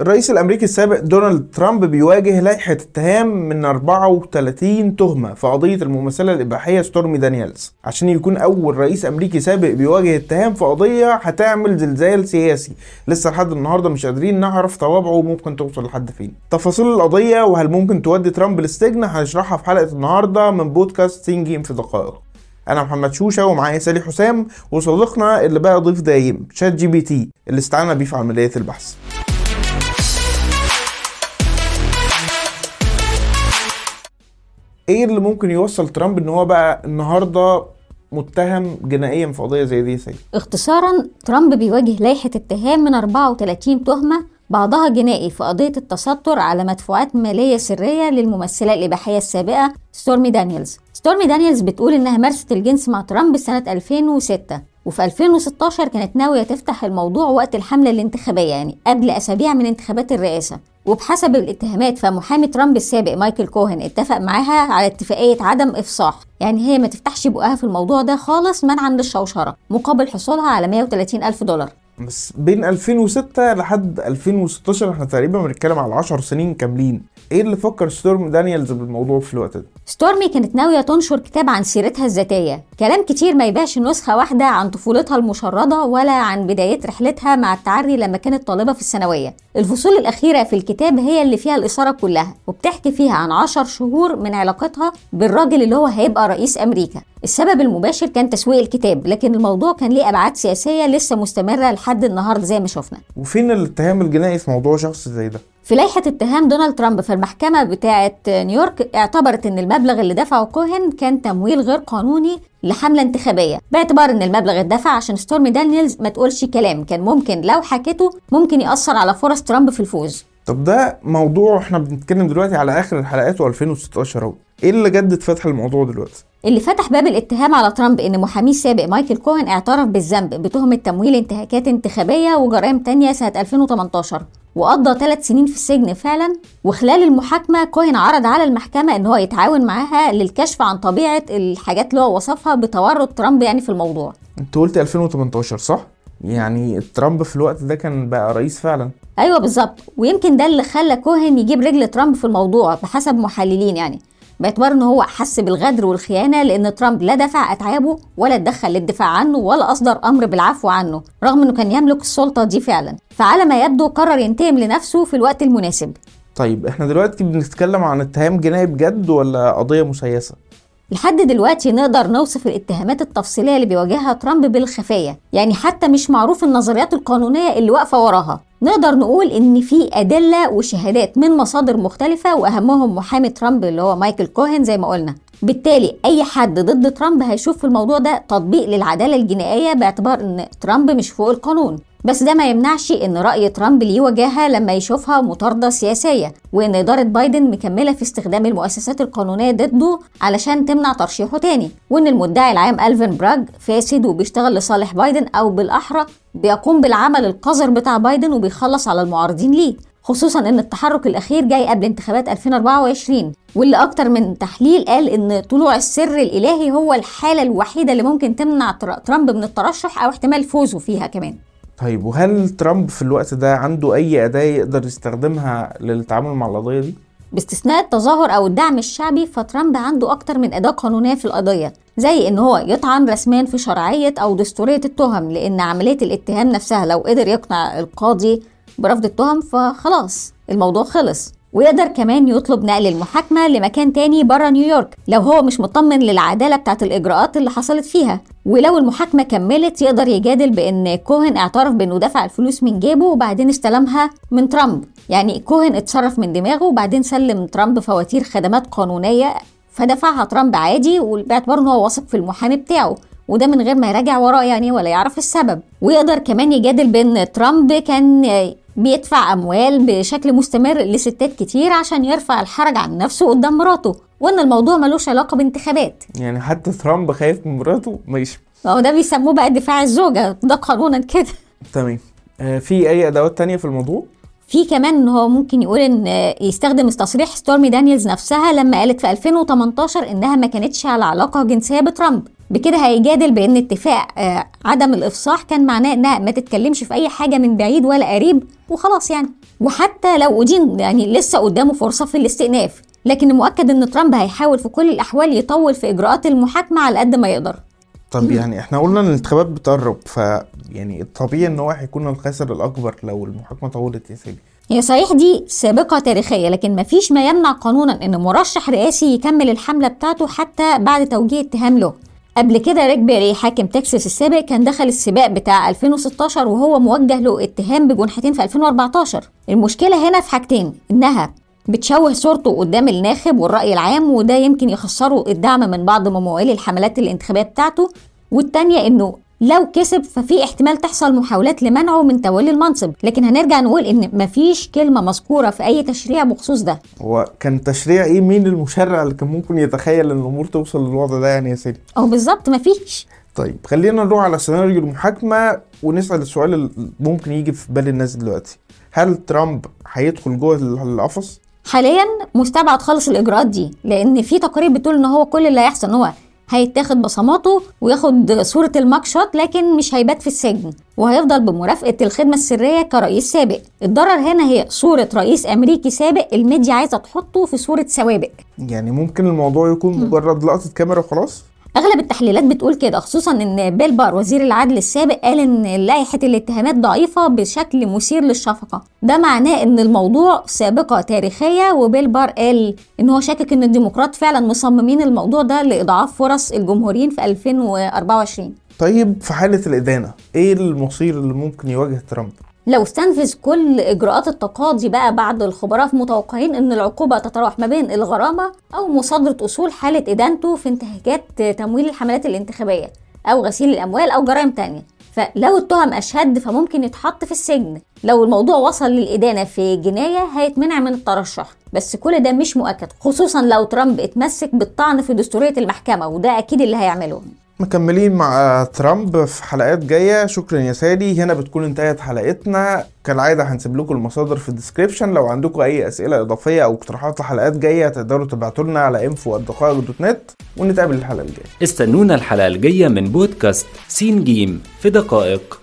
الرئيس الأمريكي السابق دونالد ترامب بيواجه لائحة اتهام من 34 تهمة في قضية الممثلة الإباحية ستورمي دانييلز. عشان يكون أول رئيس أمريكي سابق بيواجه اتهام في قضية هتعمل زلزال سياسي. لسه لحد النهارده مش قادرين نعرف طوابعه ممكن توصل لحد فين. تفاصيل القضية وهل ممكن تودي ترامب للسجن هنشرحها في حلقة النهارده من بودكاست سين جيم في دقائق. أنا محمد شوشة ومعايا سالي حسام وصديقنا اللي بقى ضيف دايم ChatGPT اللي استعنا بيه في عملية البحث. إيه اللي ممكن يوصل ترامب إن هو بقى النهارده متهم جنائيا في قضية زي دي؟ سي اختصارا ترامب بيواجه لائحة اتهام من 34 تهمة بعضها جنائي في قضية التستر على مدفوعات مالية سرية للممثلة الإباحية السابقة ستورمي دانييلز. ستورمي دانييلز بتقول إنها مارست الجنس مع ترامب سنة 2006 وفي 2016 كانت ناوية تفتح الموضوع وقت الحملة الانتخابية يعني قبل أسابيع من انتخابات الرئاسة. وبحسب الاتهامات فمحامي ترامب السابق مايكل كوهن اتفق معاها على اتفاقية عدم إفصاح. يعني هي ما تفتحش بقها في الموضوع ده خالص منعا للشوشرة مقابل حصولها على 130 ألف دولار. بس بين 2006 لحد 2016 إحنا تقريبا بنتكلم على 10 سنين كاملين. إيه اللي فكر ستورم دانييلز بالموضوع في الوقت ده؟ ستورمي كانت ناوية تنشر كتاب عن سيرتها الذاتية. كلام كتير ما يبيعش نسخة واحدة عن طفولتها المشردة ولا عن بداية رحلتها مع التعري لما كانت طالبة في الثانوية. الفصول الأخيرة في الكتاب هي اللي فيها الإثارة كلها وبتحكي فيها عن عشر شهور من علاقتها بالراجل اللي هو هيبقى رئيس أمريكا. السبب المباشر كان تسويق الكتاب لكن الموضوع كان ليه أبعاد سياسية لسه مستمرة لحد النهاردة زي ما شفنا. وفين الاتهام الجنائي في موضوع شخص زي ده؟ في لائحة اتهام دونالد ترامب في المحكمة بتاعة نيويورك اعتبرت إن المبلغ اللي دفعه كوهن كان تمويل غير قانوني لحملة انتخابية باعتبار إن المبلغ اتدفع عشان ستورمي دانييلز ما تقولش كلام. كان ممكن لو حكته ممكن يأثر على فرص ترامب في الفوز. طب ده موضوع إحنا بنتكلم دلوقتي على آخر الحلقات و2016 أهو. إيه اللي جدد فتح الموضوع دلوقتي؟ اللي فتح باب الاتهام على ترامب إن محاميه السابق مايكل كوهن اعترف بالذنب بتهمة تمويل انتهاكات انتخابية وجرائم تانية سنة 2018 وقضى ثلاث سنين في السجن فعلا وخلال المحاكمة كوهن عرض على المحكمة إن هو يتعاون معاها للكشف عن طبيعة الحاجات اللي هو وصفها بتورط ترامب يعني في الموضوع. أنت قلت 2018 صح؟ يعني ترامب في الوقت ده كان بقى رئيس فعلا. أيوه بالظبط ويمكن ده اللي خلى كوهن يجيب رجل ترامب في الموضوع بحسب محللين يعني. باعتبار إن هو حس بالغدر والخيانة لأن ترامب لا دفع أتعابه ولا اتدخل للدفاع عنه ولا أصدر أمر بالعفو عنه رغم إنه كان يملك السلطة دي فعلا. فعلى ما يبدو قرر ينتقم لنفسه في الوقت المناسب. طيب إحنا دلوقتي بنتكلم عن اتهام جنائي بجد ولا قضية مسيسة؟ لحد دلوقتي نقدر نوصف الاتهامات التفصيلية اللي بيواجهها ترامب بالخفية يعني حتى مش معروف النظريات القانونية اللي واقفة وراها. نقدر نقول إن في أدلة وشهادات من مصادر مختلفة وأهمهم محامي ترامب اللي هو مايكل كوهن زي ما قلنا. بالتالي أي حد ضد ترامب هيشوف في الموضوع ده تطبيق للعدالة الجنائية باعتبار إن ترامب مش فوق القانون. بس ده ما يمنعش إن رأي ترامب ليه وجاهة لما يشوفها مطاردة سياسية وإن إدارة بايدن مكملة في استخدام المؤسسات القانونية ضده علشان تمنع ترشيحه تاني وإن المدعي العام ألفين براج فاسد وبيشتغل لصالح بايدن أو بالأحرى بيقوم بالعمل القذر بتاع بايدن وبيخلص على المعارضين ليه خصوصا إن التحرك الأخير جاي قبل انتخابات 2024 واللي أكتر من تحليل قال إن طلوع السر الإلهي هو الحالة الوحيدة اللي ممكن تمنع ترامب من الترشح أو احتمال فوزه فيها كمان. طيب وهل ترامب في الوقت ده عنده أي أداة يقدر يستخدمها للتعامل مع القضية دي؟ باستثناء التظاهر أو الدعم الشعبي فترامب عنده أكتر من أداة قانونية في القضية زي إن هو يطعن رسميا في شرعية أو دستورية التهم لأن عملية الاتهام نفسها لو قدر يقنع القاضي برفض التهم فخلاص الموضوع خلص. ويقدر كمان يطلب نقل المحاكمة لمكان تاني بره نيويورك لو هو مش مطمن للعدالة بتاعت الإجراءات اللي حصلت فيها. ولو المحاكمة كملت يقدر يجادل بأن كوهن اعترف بأنه دفع الفلوس من جيبه وبعدين استلمها من ترامب. يعني كوهن اتصرف من دماغه وبعدين سلم ترامب فواتير خدمات قانونية فدفعها ترامب عادي باعتبار إن هو واثق في المحامي بتاعه. وده من غير ما يراجع وراه يعني ولا يعرف السبب. ويقدر كمان يجادل بإن ترامب كان بيدفع أموال بشكل مستمر لستات كتير عشان يرفع الحرج عن نفسه قدام مراته وإن الموضوع ملوش علاقة بانتخابات. يعني حتى ترامب خايف من مراته؟ ماشي. ما هو ده بيسموه بقى دفاع الزوجة ده قانونا كده. تمام. آه في أي أدوات تانية في الموضوع؟ في كمان إن هو ممكن يقول إن يستخدم تصريح ستورمي دانييلز نفسها لما قالت في 2018 إنها ما كانتش على علاقة جنسية بترامب. بكده هيجادل بأن اتفاق آه، عدم الإفصاح كان معناه إنها ما تتكلمش في أي حاجة من بعيد ولا قريب وخلاص يعني. وحتى لو أدين يعني لسه قدامه فرصة في الاستئناف لكن مؤكد إن ترامب هيحاول في كل الأحوال يطول في إجراءات المحاكمة على قد ما يقدر. طب يعني إحنا قلنا إن الانتخابات بتقرب ف يعني الطبيعي إن هو هيكون الخاسر الأكبر لو المحاكمة طولت يا سيدي. هي صحيح دي سابقة تاريخية لكن مفيش ما يمنع قانونا إن مرشح رئاسي يكمل الحملة بتاعته حتى بعد توجيه اتهام له قبل كده ريك بيري حاكم تكساس السابق كان دخل السباق بتاع 2016 وهو موجه له اتهام بجنحتين في 2014 المشكلة هنا في حاجتين إنها بتشوه صورته قدام الناخب والرأي العام وده يمكن يخسره الدعم من بعض ممولي الحملات الانتخابية بتاعته والتانية إنه لو كسب ففي احتمال تحصل محاولات لمنعه من تولي المنصب. لكن هنرجع نقول إن مفيش كلمة مذكورة في أي تشريع بخصوص ده. هو كان تشريع إيه؟ مين المشرع اللي كان ممكن يتخيل إن الأمور توصل للوضع ده يعني يا سيدي؟ أو بالظبط مفيش. طيب خلينا نروح على سيناريو المحاكمة ونسأل السؤال اللي ممكن يجي في بال الناس دلوقتي. هل ترامب هيدخل جوه القفص؟ حاليا مستبعد خالص الإجراءات دي لأن في تقارير بتقول إن هو كل اللي هيحصل إن هو هيتاخد بصماته وياخد صورة ال mug shot لكن مش هيبات في السجن. وهيفضل بمرافقة الخدمة السرية كرئيس سابق. الضرر هنا هي صورة رئيس أمريكي سابق الميديا عايزة تحطه في صورة سوابق. يعني ممكن الموضوع يكون مجرد لقطة كاميرا وخلاص؟ أغلب التحليلات بتقول كده خصوصا إن بيل بار وزير العدل السابق قال إن لائحة الاتهامات ضعيفة بشكل مثير للشفقة. ده معناه إن الموضوع سابقة تاريخية وبيل بار قال إن هو شاكك إن الديمقراط فعلا مصممين الموضوع ده لإضعاف فرص الجمهوريين في 2024 طيب في حالة الإدانة إيه المصير اللي ممكن يواجه ترامب؟ لو استنفذ كل إجراءات التقاضي بقى بعد الخبراء متوقعين إن العقوبة تتراوح ما بين الغرامة أو مصادره أصول حالة إدانته في انتهاكات تمويل الحملات الانتخابية أو غسيل الأموال أو جرائم تانية. فلو التهم اشهد فممكن يتحط في السجن. لو الموضوع وصل للإدانة في جناية هيتمنع من الترشح. بس كل ده مش مؤكد خصوصا لو ترامب اتمسك بالطعن في دستورية المحكمة وده أكيد اللي هيعمله. مكملين مع ترامب في حلقات جاية. شكرا يا سادي. هنا بتكون انتهت حلقتنا. كالعادة هنسيب لكم المصادر في ال description. لو عندكم أي أسئلة إضافية أو اقتراحات لحلقات جاية تقدروا تبعتوا لنا على info dot net ونتقابل الحلقة الجاية. استنونا الحلقة الجاية من بودكاست سين جيم في دقائق.